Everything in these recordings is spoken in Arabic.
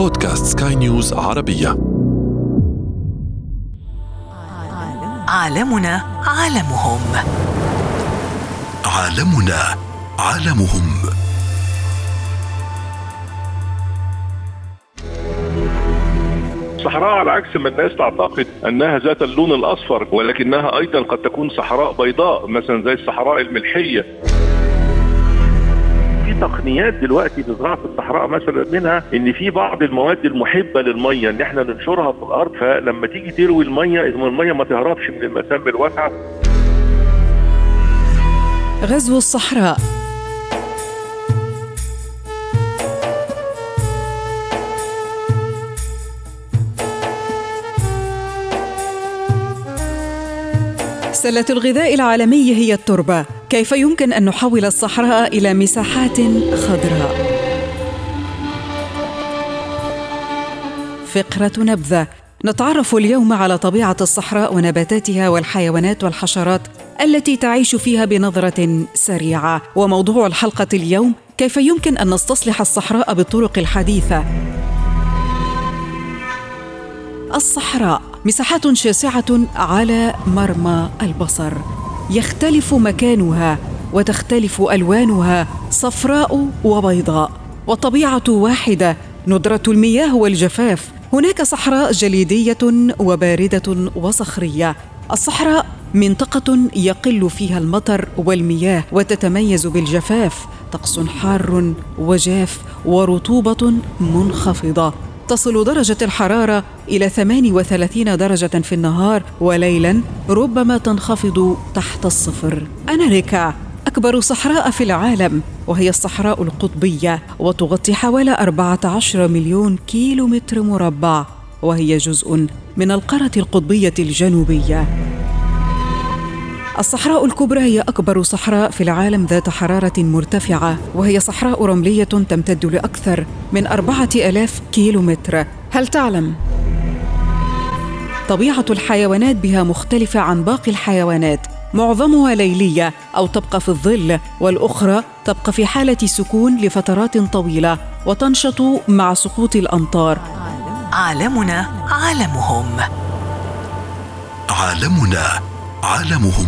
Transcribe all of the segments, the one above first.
بودكاست سكاي نيوز عربية. عالمنا عالمهم. عالمنا عالمهم. الصحراء على عكس ما الناس تعتقد أنها ذات اللون الأصفر ولكنها أيضا قد تكون صحراء بيضاء مثلا زي الصحراء الملحية. تقنيات دلوقتي لزراعه الصحراء مثلا منها إن في بعض المواد المحبة للمية ان إحنا ننشرها في الأرض فلما تيجي تروي المية المية ما تهربش من المسام الواسعه غزو الصحراء. سلة الغذاء العالمي هي التربة. كيف يمكن أن نحول الصحراء إلى مساحات خضراء؟ فقرة نبذة. نتعرف اليوم على طبيعة الصحراء ونباتاتها والحيوانات والحشرات التي تعيش فيها بنظرة سريعة. وموضوع الحلقة اليوم كيف يمكن أن نستصلح الصحراء بالطرق الحديثة؟ الصحراء. مساحات شاسعة على مرمى البصر. يختلف مكانها وتختلف ألوانها صفراء وبيضاء. والطبيعه واحدة ندرة المياه والجفاف. هناك صحراء جليدية وباردة وصخرية. الصحراء منطقة يقل فيها المطر والمياه وتتميز بالجفاف. طقس حار وجاف ورطوبة منخفضة. تصل درجة الحرارة إلى 38 درجة في النهار وليلا ربما تنخفض تحت الصفر. أمريكا أكبر صحراء في العالم وهي الصحراء القطبية وتغطي حوالي 14 مليون كيلو متر مربع وهي جزء من القارة القطبية الجنوبية. الصحراء الكبرى هي أكبر صحراء في العالم ذات حرارة مرتفعة وهي صحراء رملية تمتد لأكثر من أربعة ألاف كيلو متر هل تعلم؟ طبيعة الحيوانات بها مختلفة عن باقي الحيوانات. معظمها ليلية أو تبقى في الظل والأخرى تبقى في حالة سكون لفترات طويلة وتنشط مع سقوط الأمطار. عالمنا عالمهم. عالمنا عالمهم.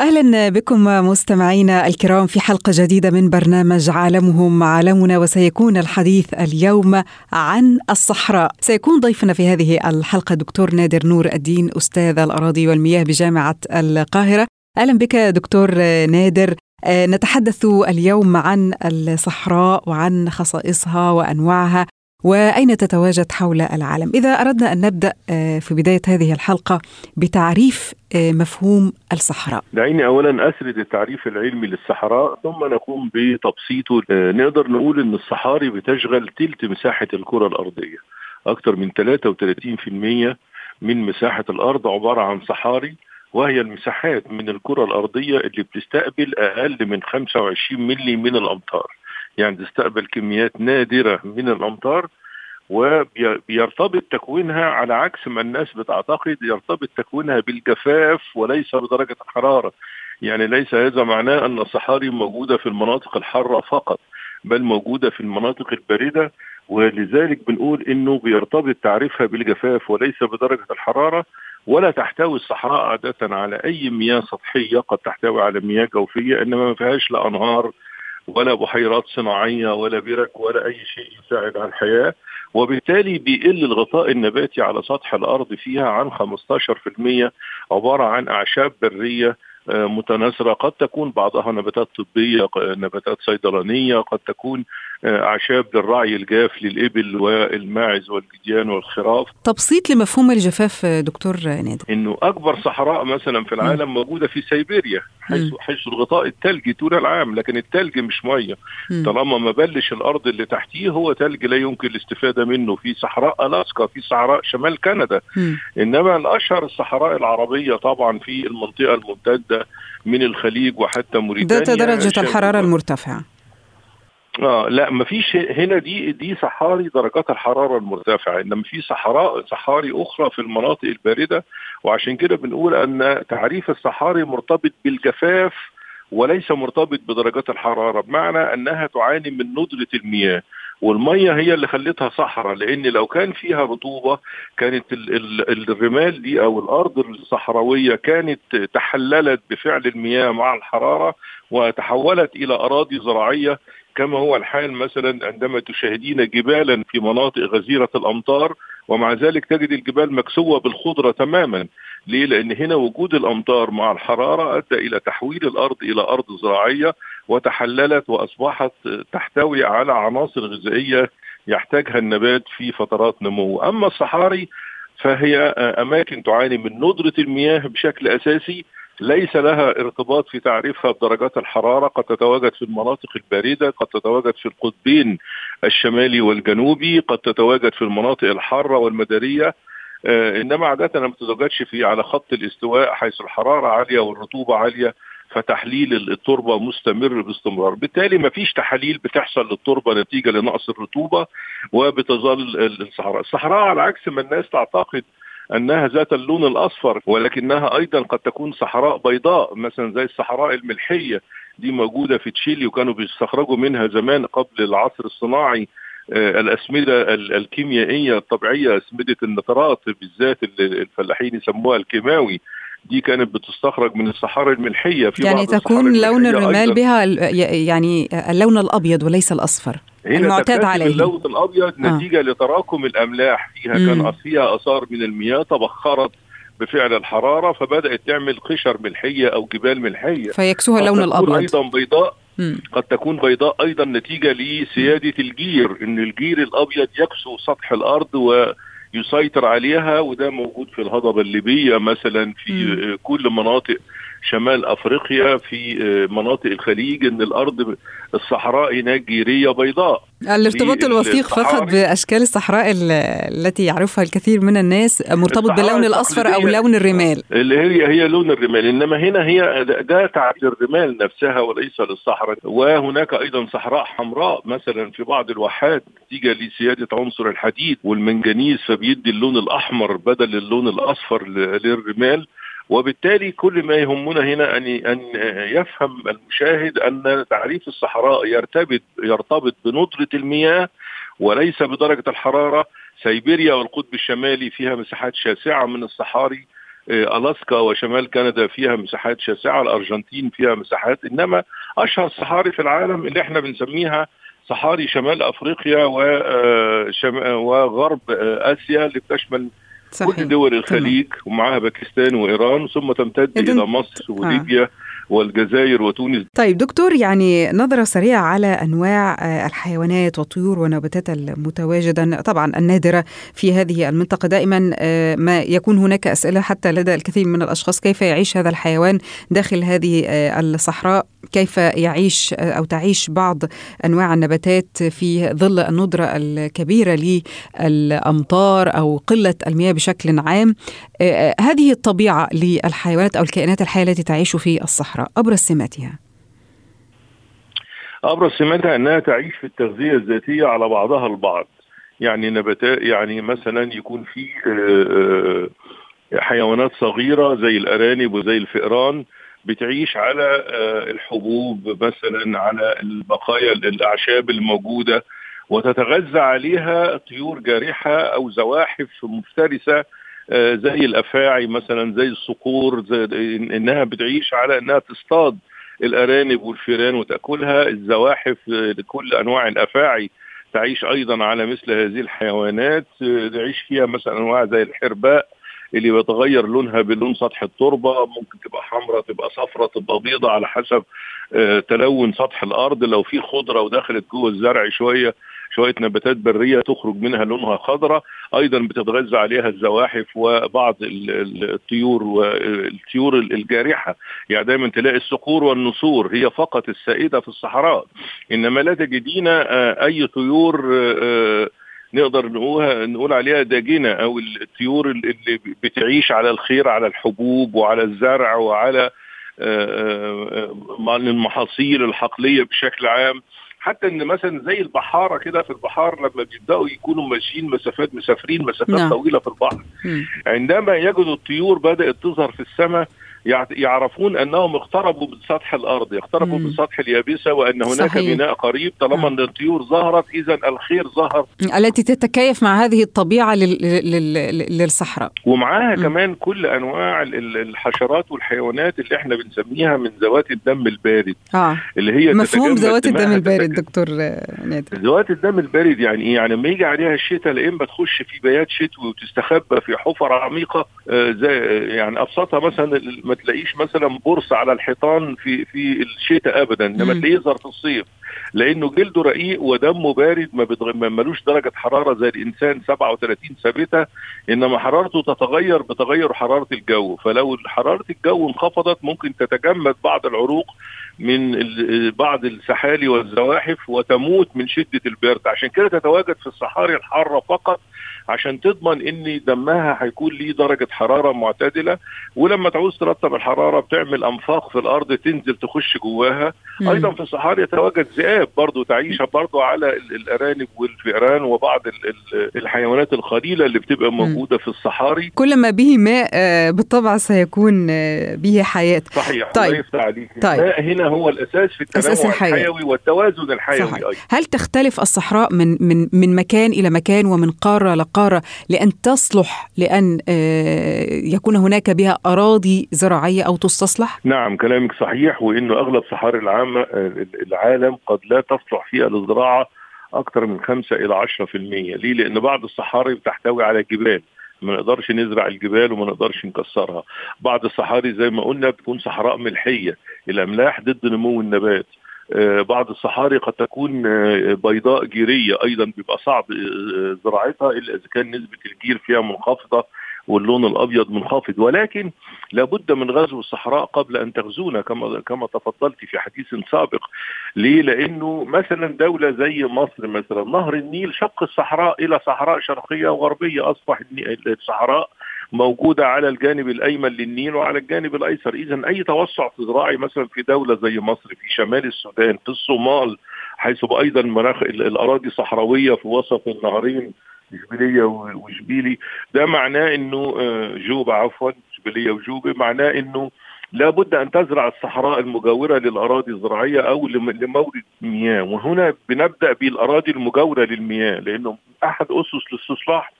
أهلا بكم مستمعينا الكرام في حلقة جديدة من برنامج عالمهم. عالمنا وسيكون الحديث اليوم عن الصحراء. سيكون ضيفنا في هذه الحلقة دكتور نادر نور الدين أستاذ الأراضي والمياه بجامعة القاهرة. أهلا بك دكتور نادر. نتحدث اليوم عن الصحراء وعن خصائصها وأنواعها. وأين تتواجد حول العالم؟ إذا أردنا أن نبدأ في بداية هذه الحلقة بتعريف مفهوم الصحراء. دعيني اولا أسرد التعريف العلمي للصحراء ثم نقوم بتبسيطه نقدر نقول إن الصحاري بتشغل تلت مساحة الكرة الأرضية. أكثر من 33% من مساحة الأرض عبارة عن صحاري وهي المساحات من الكرة الأرضية اللي بتستقبل أقل من 25 ملي من الامطار يعني تستقبل كميات نادرة من الأمطار وبيرتبط تكوينها على عكس ما الناس بتعتقد يرتبط تكوينها بالجفاف وليس بدرجة الحرارة. يعني ليس هذا معناه أن الصحاري موجودة في المناطق الحارة فقط بل موجودة في المناطق الباردة ولذلك بنقول إنه بيرتبط تعريفها بالجفاف وليس بدرجة الحرارة ولا تحتوي الصحراء عادة على أي مياه سطحية قد تحتوي على مياه جوفية إنما ما فيهاش لا أنهار ولا بحيرات صناعية ولا برك ولا أي شيء يساعد على الحياة. وبالتالي بيقل الغطاء النباتي على سطح الأرض فيها عن 15% عبارة عن أعشاب برية متناثرة. قد تكون بعضها نباتات طبية نباتات صيدلانية قد تكون أعشاب للرعي الجاف للإبل والماعز والجديان والخراف. تبسيط لمفهوم الجفاف دكتور نادر إنه أكبر صحراء مثلا في العالم م. موجودة في سيبيريا حيث, حيث الغطاء الثلجي طول العام لكن الثلج مش مية. م. طالما ما بلش الأرض اللي تحتيه هو ثلج لا يمكن الاستفادة منه. في صحراء ألاسكا في صحراء شمال كندا. م. إنما الأشهر الصحراء العربية طبعا في المنطقة الممتدة من الخليج وحتى موريتانيا. ذات درجة الحرارة المرتفعة. آه لا ما فيش هنا دي دي صحاري درجات الحرارة المرتفعة. إنما في صحراء صحاري أخرى في المناطق الباردة. وعشان كده بنقول أن تعريف الصحاري مرتبط بالجفاف وليس مرتبط بدرجات الحرارة. بمعنى أنها تعاني من ندرة المياه. والمية هي اللي خلتها صحراء لأن لو كان فيها رطوبة كانت ال ال الرمال دي أو الأرض الصحراوية كانت تحللت بفعل المياه مع الحرارة وتحولت إلى أراضي زراعية كما هو الحال مثلا عندما تشاهدين جبالا في مناطق غزيرة الأمطار ومع ذلك تجد الجبال مكسوة بالخضرة تماما. ليه؟ لأن هنا وجود الأمطار مع الحرارة أدى إلى تحويل الأرض إلى أرض زراعية وتحللت وأصبحت تحتوي على عناصر غذائية يحتاجها النبات في فترات نمو أما الصحاري فهي أماكن تعاني من ندرة المياه بشكل أساسي. ليس لها ارتباط في تعريفها بدرجات الحرارة. قد تتواجد في المناطق الباردة قد تتواجد في القطبين الشمالي والجنوبي قد تتواجد في المناطق الحارة والمدارية. إنما عادة ما بتتواجدش في على خط الاستواء حيث الحرارة عالية والرطوبة عالية فتحليل التربة مستمر باستمرار، بالتالي ما فيش تحاليل بتحصل للتربة نتيجة لنقص الرطوبة وبتظل الصحراء، الصحراء على عكس ما الناس تعتقد أنها ذات اللون الأصفر ولكنها أيضا قد تكون صحراء بيضاء مثلا زي الصحراء الملحية دي موجودة في تشيلي وكانوا بيستخرجوا منها زمان قبل العصر الصناعي الأسمدة الكيميائية الطبيعية أسمدة النترات بالذات الفلاحين يسموها الكيماوي دي كانت بتستخرج من الصحاري الملحية في يعني تكون لون الرمال بها يعني اللون الأبيض وليس الأصفر المعتاد عليه اللون الأبيض نتيجة آه. لتراكم الأملاح فيها مم. كان فيها آثار من المياه تبخرت بفعل الحرارة فبدأت تعمل قشر ملحية أو جبال ملحية فيكسوها اللون الأبيض أيضا بيضاء. قد تكون بيضاء أيضا نتيجة لسيادة الجير إن الجير الأبيض يكسو سطح الأرض و يسيطر عليها وده موجود في الهضبة الليبية مثلا في م. كل مناطق شمال أفريقيا في مناطق الخليج إن الأرض الصحراء هناك جيرية بيضاء. الارتباط الوثيق فقط بأشكال الصحراء التي يعرفها الكثير من الناس مرتبط باللون الأصفر أو لون الرمال. اللي هي هي لون الرمال. إنما هنا هي ده تعريف الرمال نفسها وليس للصحراء. وهناك أيضا صحراء حمراء مثلا في بعض الواحات نتيجه لسياده عنصر الحديد والمنجنيز فبيدي اللون الأحمر بدل اللون الأصفر للرمال. وبالتالي كل ما يهمنا هنا أن أن يفهم المشاهد أن تعريف الصحراء يرتبط يرتبط بندرة المياه وليس بدرجة الحرارة. سيبيريا والقطب الشمالي فيها مساحات شاسعة من الصحاري. ألاسكا وشمال كندا فيها مساحات شاسعة. الأرجنتين فيها مساحات. إنما أشهر صحاري في العالم اللي إحنا بنسميها صحاري شمال أفريقيا وغرب آسيا اللي بتشمل صحيح. كل دول الخليج. ومعها باكستان وإيران ثم تمتد. إلى مصر وليبيا آه. والجزائر وتونس. طيب دكتور يعني نظرة سريعة على أنواع الحيوانات والطيور والنباتات المتواجدة طبعا النادرة في هذه المنطقة. دائما ما يكون هناك أسئلة حتى لدى الكثير من الأشخاص. كيف يعيش هذا الحيوان داخل هذه الصحراء؟ كيف يعيش أو تعيش بعض أنواع النباتات في ظل الندرة الكبيرة للأمطار أو قلة المياه بشكل عام؟ هذه الطبيعة للحيوانات أو الكائنات الحية التي تعيش في الصحراء. أبرز سماتها. أبرز سماتها أنها تعيش في التغذية الذاتية على بعضها البعض. يعني نباتات يعني مثلا يكون في حيوانات صغيرة زي الأرانب وزي الفئران بتعيش على الحبوب مثلا على البقايا الأعشاب الموجودة وتتغذى عليها طيور جارحة أو زواحف مفترسة زي الأفاعي مثلا زي الصقور زي إنها بتعيش على إنها تصطاد الأرانب والفيران وتأكلها. الزواحف لكل أنواع الأفاعي تعيش أيضا على مثل هذه الحيوانات. تعيش فيها مثلا أنواع زي الحرباء اللي بيتغير لونها بلون سطح التربة. ممكن تبقى حمراء تبقى صفراء تبقى بيضاء على حسب تلون سطح الأرض. لو في خضرة ودخلت جوه الزرع شوية شوية نباتات برية تخرج منها لونها خضراء أيضا بتتغذى عليها الزواحف وبعض الطيور والطيور الجارحة. يعني دايما تلاقي الصقور والنسور هي فقط السائدة في الصحراء. إنما لا تجدين أي طيور نقدر نقولها نقول عليها داجنة أو الطيور اللي بتعيش على الخير على الحبوب وعلى الزرع وعلى المحاصيل الحقلية بشكل عام. حتى إن مثلا زي البحارة كده في البحار لما بيبدأوا يكونوا ماشيين مسافات مسافرين مسافات نعم. طويلة في البحر م. عندما يجدوا الطيور بدأت تظهر في السماء يعرفون أنهم اقتربوا من سطح الأرض يقتربوا من سطح اليابسة وأن هناك صحيح. بناء قريب. طالما أن الطيور ظهرت اذا الخير ظهر. التي تتكيف مع هذه الطبيعة للصحراء. ومعاها كمان كل أنواع الحشرات والحيوانات اللي إحنا بنسميها من ذوات الدم البارد. آه. اللي هي مفهوم ذوات الدم البارد دكتور نادر. ذوات الدم البارد يعني إيه؟ يعني لما يجي عليها الشتاء لا إما تخش في بيات شتوي وتستخبى في حفر عميقة آه زي يعني أبسطها مثلا ما تلاقيش مثلا بورصة على الحيطان في في الشتاء ابدا إنما تلاقيه يظهر في الصيف. لأنه جلده رقيق ودمه بارد ما بتغ... ملوش درجة حرارة زي الإنسان 37 ثابتة إنما حرارته تتغير بتغير حرارة الجو. فلو حرارة الجو انخفضت ممكن تتجمد بعض العروق من بعض السحالي والزواحف وتموت من شدة البرد. عشان كده تتواجد في الصحاري الحارة فقط عشان تضمن إن دمها هيكون ليه درجة حرارة معتدلة ولما تعوز ترطب الحرارة بتعمل أنفاق في الأرض تنزل تخش جواها. أيضا في الصحاري يتواجد ذئاب برضه تعيش برضه على الأرانب والفئران وبعض الحيوانات القليلة اللي بتبقى موجودة في الصحاري كل ما به ماء آه، بالطبع سيكون آه، به حياة صحيح طيب. يفتح عليك طيب. الماء هنا هو الأساس في التنوع الحيوي والتوازن الحيوي صحيح. أيضا. هل تختلف الصحراء من من من مكان إلى مكان ومن قارة لقاره لأن تصلح لأن آه، يكون هناك بها أراضي زراعية أو تستصلح؟ نعم كلامك صحيح وإنه أغلب صحاري العام العالم قد لا تصلح فيها للزراعة أكثر من 5 إلى 10% ليه؟ لأن بعض الصحاري بتحتوي على جبال ما نقدرش نزرع الجبال وما نقدرش نكسرها بعض الصحاري زي ما قلنا بتكون صحراء ملحية الأملاح ضد نمو النبات آه، بعض الصحاري قد تكون آه، بيضاء جيرية أيضا بيبقى صعب آه، زراعتها إلا إذا كان نسبة الجير فيها منخفضة واللون الأبيض منخفض. ولكن لابد من غزو الصحراء قبل أن تغزونا كما كما تفضلت في حديث سابق ليه لأنه مثلا دولة زي مصر مثلا نهر النيل شق الصحراء إلى صحراء شرقية وغربية أصبح الصحراء موجودة على الجانب الأيمن للنيل وعلى الجانب الأيسر. إذا أي توسع زراعي مثلا في دولة زي مصر في شمال السودان في الصومال حيث أيضا مناخ الأراضي صحراوية في وسط النهرين إشبيلية وشبيلي ده معناه إنه آه، جوبة عفوا إشبيلية وجوبة معناه إنه لابد أن تزرع الصحراء المجاورة للأراضي الزراعية أو لمورد مياه. وهنا بنبدأ بالأراضي المجاورة للمياه لأنه أحد أسس الاستصلاح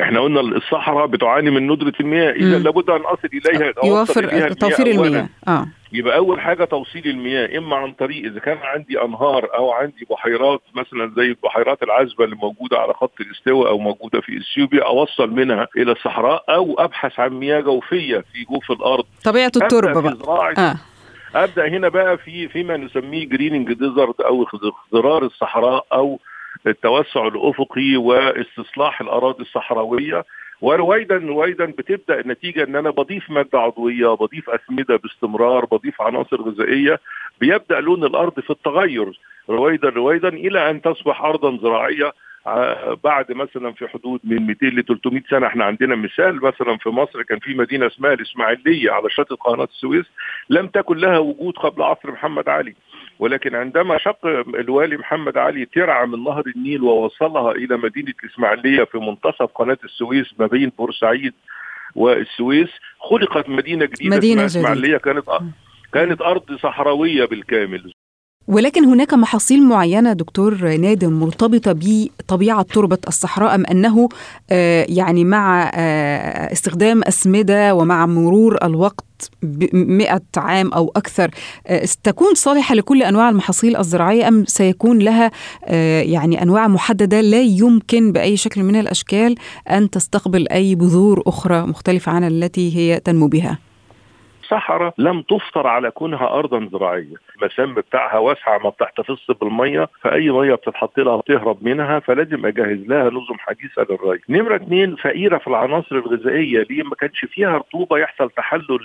إحنا قلنا الصحراء بتعاني من ندرة المياه إذا لابد أن أصل إليها يوفر توفير المياه. آه. يبقى أول حاجة توصيل المياه إما عن طريق إذا كان عندي أنهار أو عندي بحيرات مثلا زي البحيرات العذبة اللي موجودة على خط الاستواء أو موجودة في إثيوبيا أوصل منها إلى الصحراء أو أبحث عن مياه جوفية في جوف الأرض. طبيعة التربة بقى. آه. أبدأ هنا بقى في فيما نسميه greening desert أو اخضرار الصحراء أو التوسع الأفقي واستصلاح الأراضي الصحراوية. ورويدا رويدا بتبدأ النتيجة إن أنا بضيف مادة عضوية بضيف أسمدة باستمرار بضيف عناصر غذائية بيبدأ لون الأرض في التغير. رويدا رويدا إلى أن تصبح ارضا زراعية. آه، بعد مثلا في حدود من 200 ل 300 سنة إحنا عندنا مثال. مثلا في مصر كان في مدينة اسمها الإسماعيلية على شاطئ قناه السويس. لم تكن لها وجود قبل عصر محمد علي. ولكن عندما شق الوالي محمد علي ترعى من نهر النيل ووصلها إلى مدينة الاسماعيليه في منتصف قناة السويس ما بين بورسعيد والسويس خلقت مدينة جديدة مدينة إسماعيلية كانت كانت أرض صحراوية بالكامل. ولكن هناك محاصيل معينة دكتور نادر مرتبطة بطبيعة تربة الصحراء أم أنه آه، يعني مع آه، استخدام أسمدة ومع مرور الوقت مئة عام أو أكثر آه، تكون صالحة لكل أنواع المحاصيل الزراعية أم سيكون لها يعني أنواع محددة لا يمكن بأي شكل من الأشكال أن تستقبل أي بذور أخرى مختلفة عن التي هي تنمو بها؟ الصحراء لم تفطر على كونها ارضا زراعية، المسام بتاعها واسعة ما بتحتفظش بالمية، فأي مية بتتحط لها بتهرب منها فلازم أجهز لها نظم حديثة للري. نمرة اثنين فقيرة في العناصر الغذائية ليه ما كانش فيها رطوبة يحصل تحلل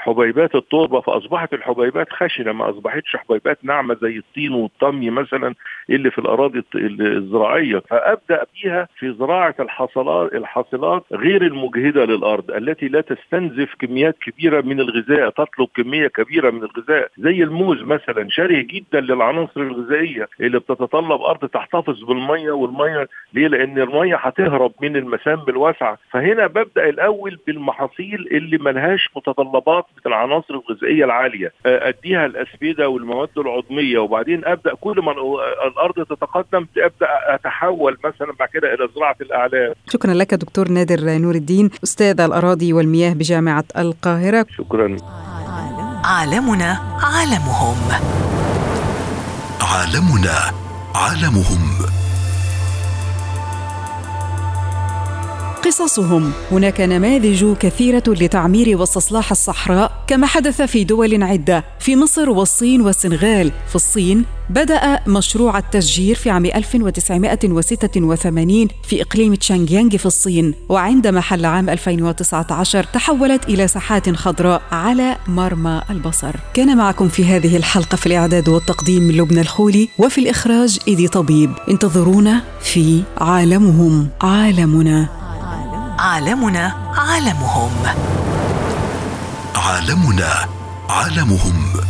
حبيبات التربة فأصبحت الحبيبات خشنة ما أصبحتش حبيبات ناعمة زي الطين والطمي مثلا اللي في الأراضي الزراعية. فأبدأ بيها في زراعة الحصلات الحاصلات غير المجهدة للأرض التي لا تستنزف كميات كبيرة من الغذاء تطلب كمية كبيرة من الغذاء. زي الموز مثلا شره جدا للعناصر الغذائية اللي بتتطلب أرض تحتفظ بالمية والمية. ليه؟ لأن المية هتهرب من المسام الواسعة. فهنا ببدأ الأول بالمحاصيل اللي ملهاش متطلبات من العناصر الغذائية العالية. أديها الاسمده والمواد العضميه وبعدين أبدأ كل ما الأرض تتقدم أبدأ أتحول مثلا بعد كده إلى زراعة الاعلاف شكرا لك دكتور نادر نور الدين أستاذ الأراضي والمياه بجامعة القاهرة. شكرا. عالمنا عالمهم. عالمنا عالمهم. قصصهم. هناك نماذج كثيرة لتعمير واستصلاح الصحراء كما حدث في دول عدة في مصر والصين والسنغال. في الصين بدأ مشروع التشجير في عام 1986 في إقليم تشانغيانغ في الصين وعندما حل عام 2019 تحولت إلى ساحات خضراء على مرمى البصر. كان معكم في هذه الحلقة في الإعداد والتقديم لبنى الخولي وفي الإخراج إيدي طبيب. انتظرونا في عالمهم عالمنا. عالمنا عالمهم. عالمنا عالمهم.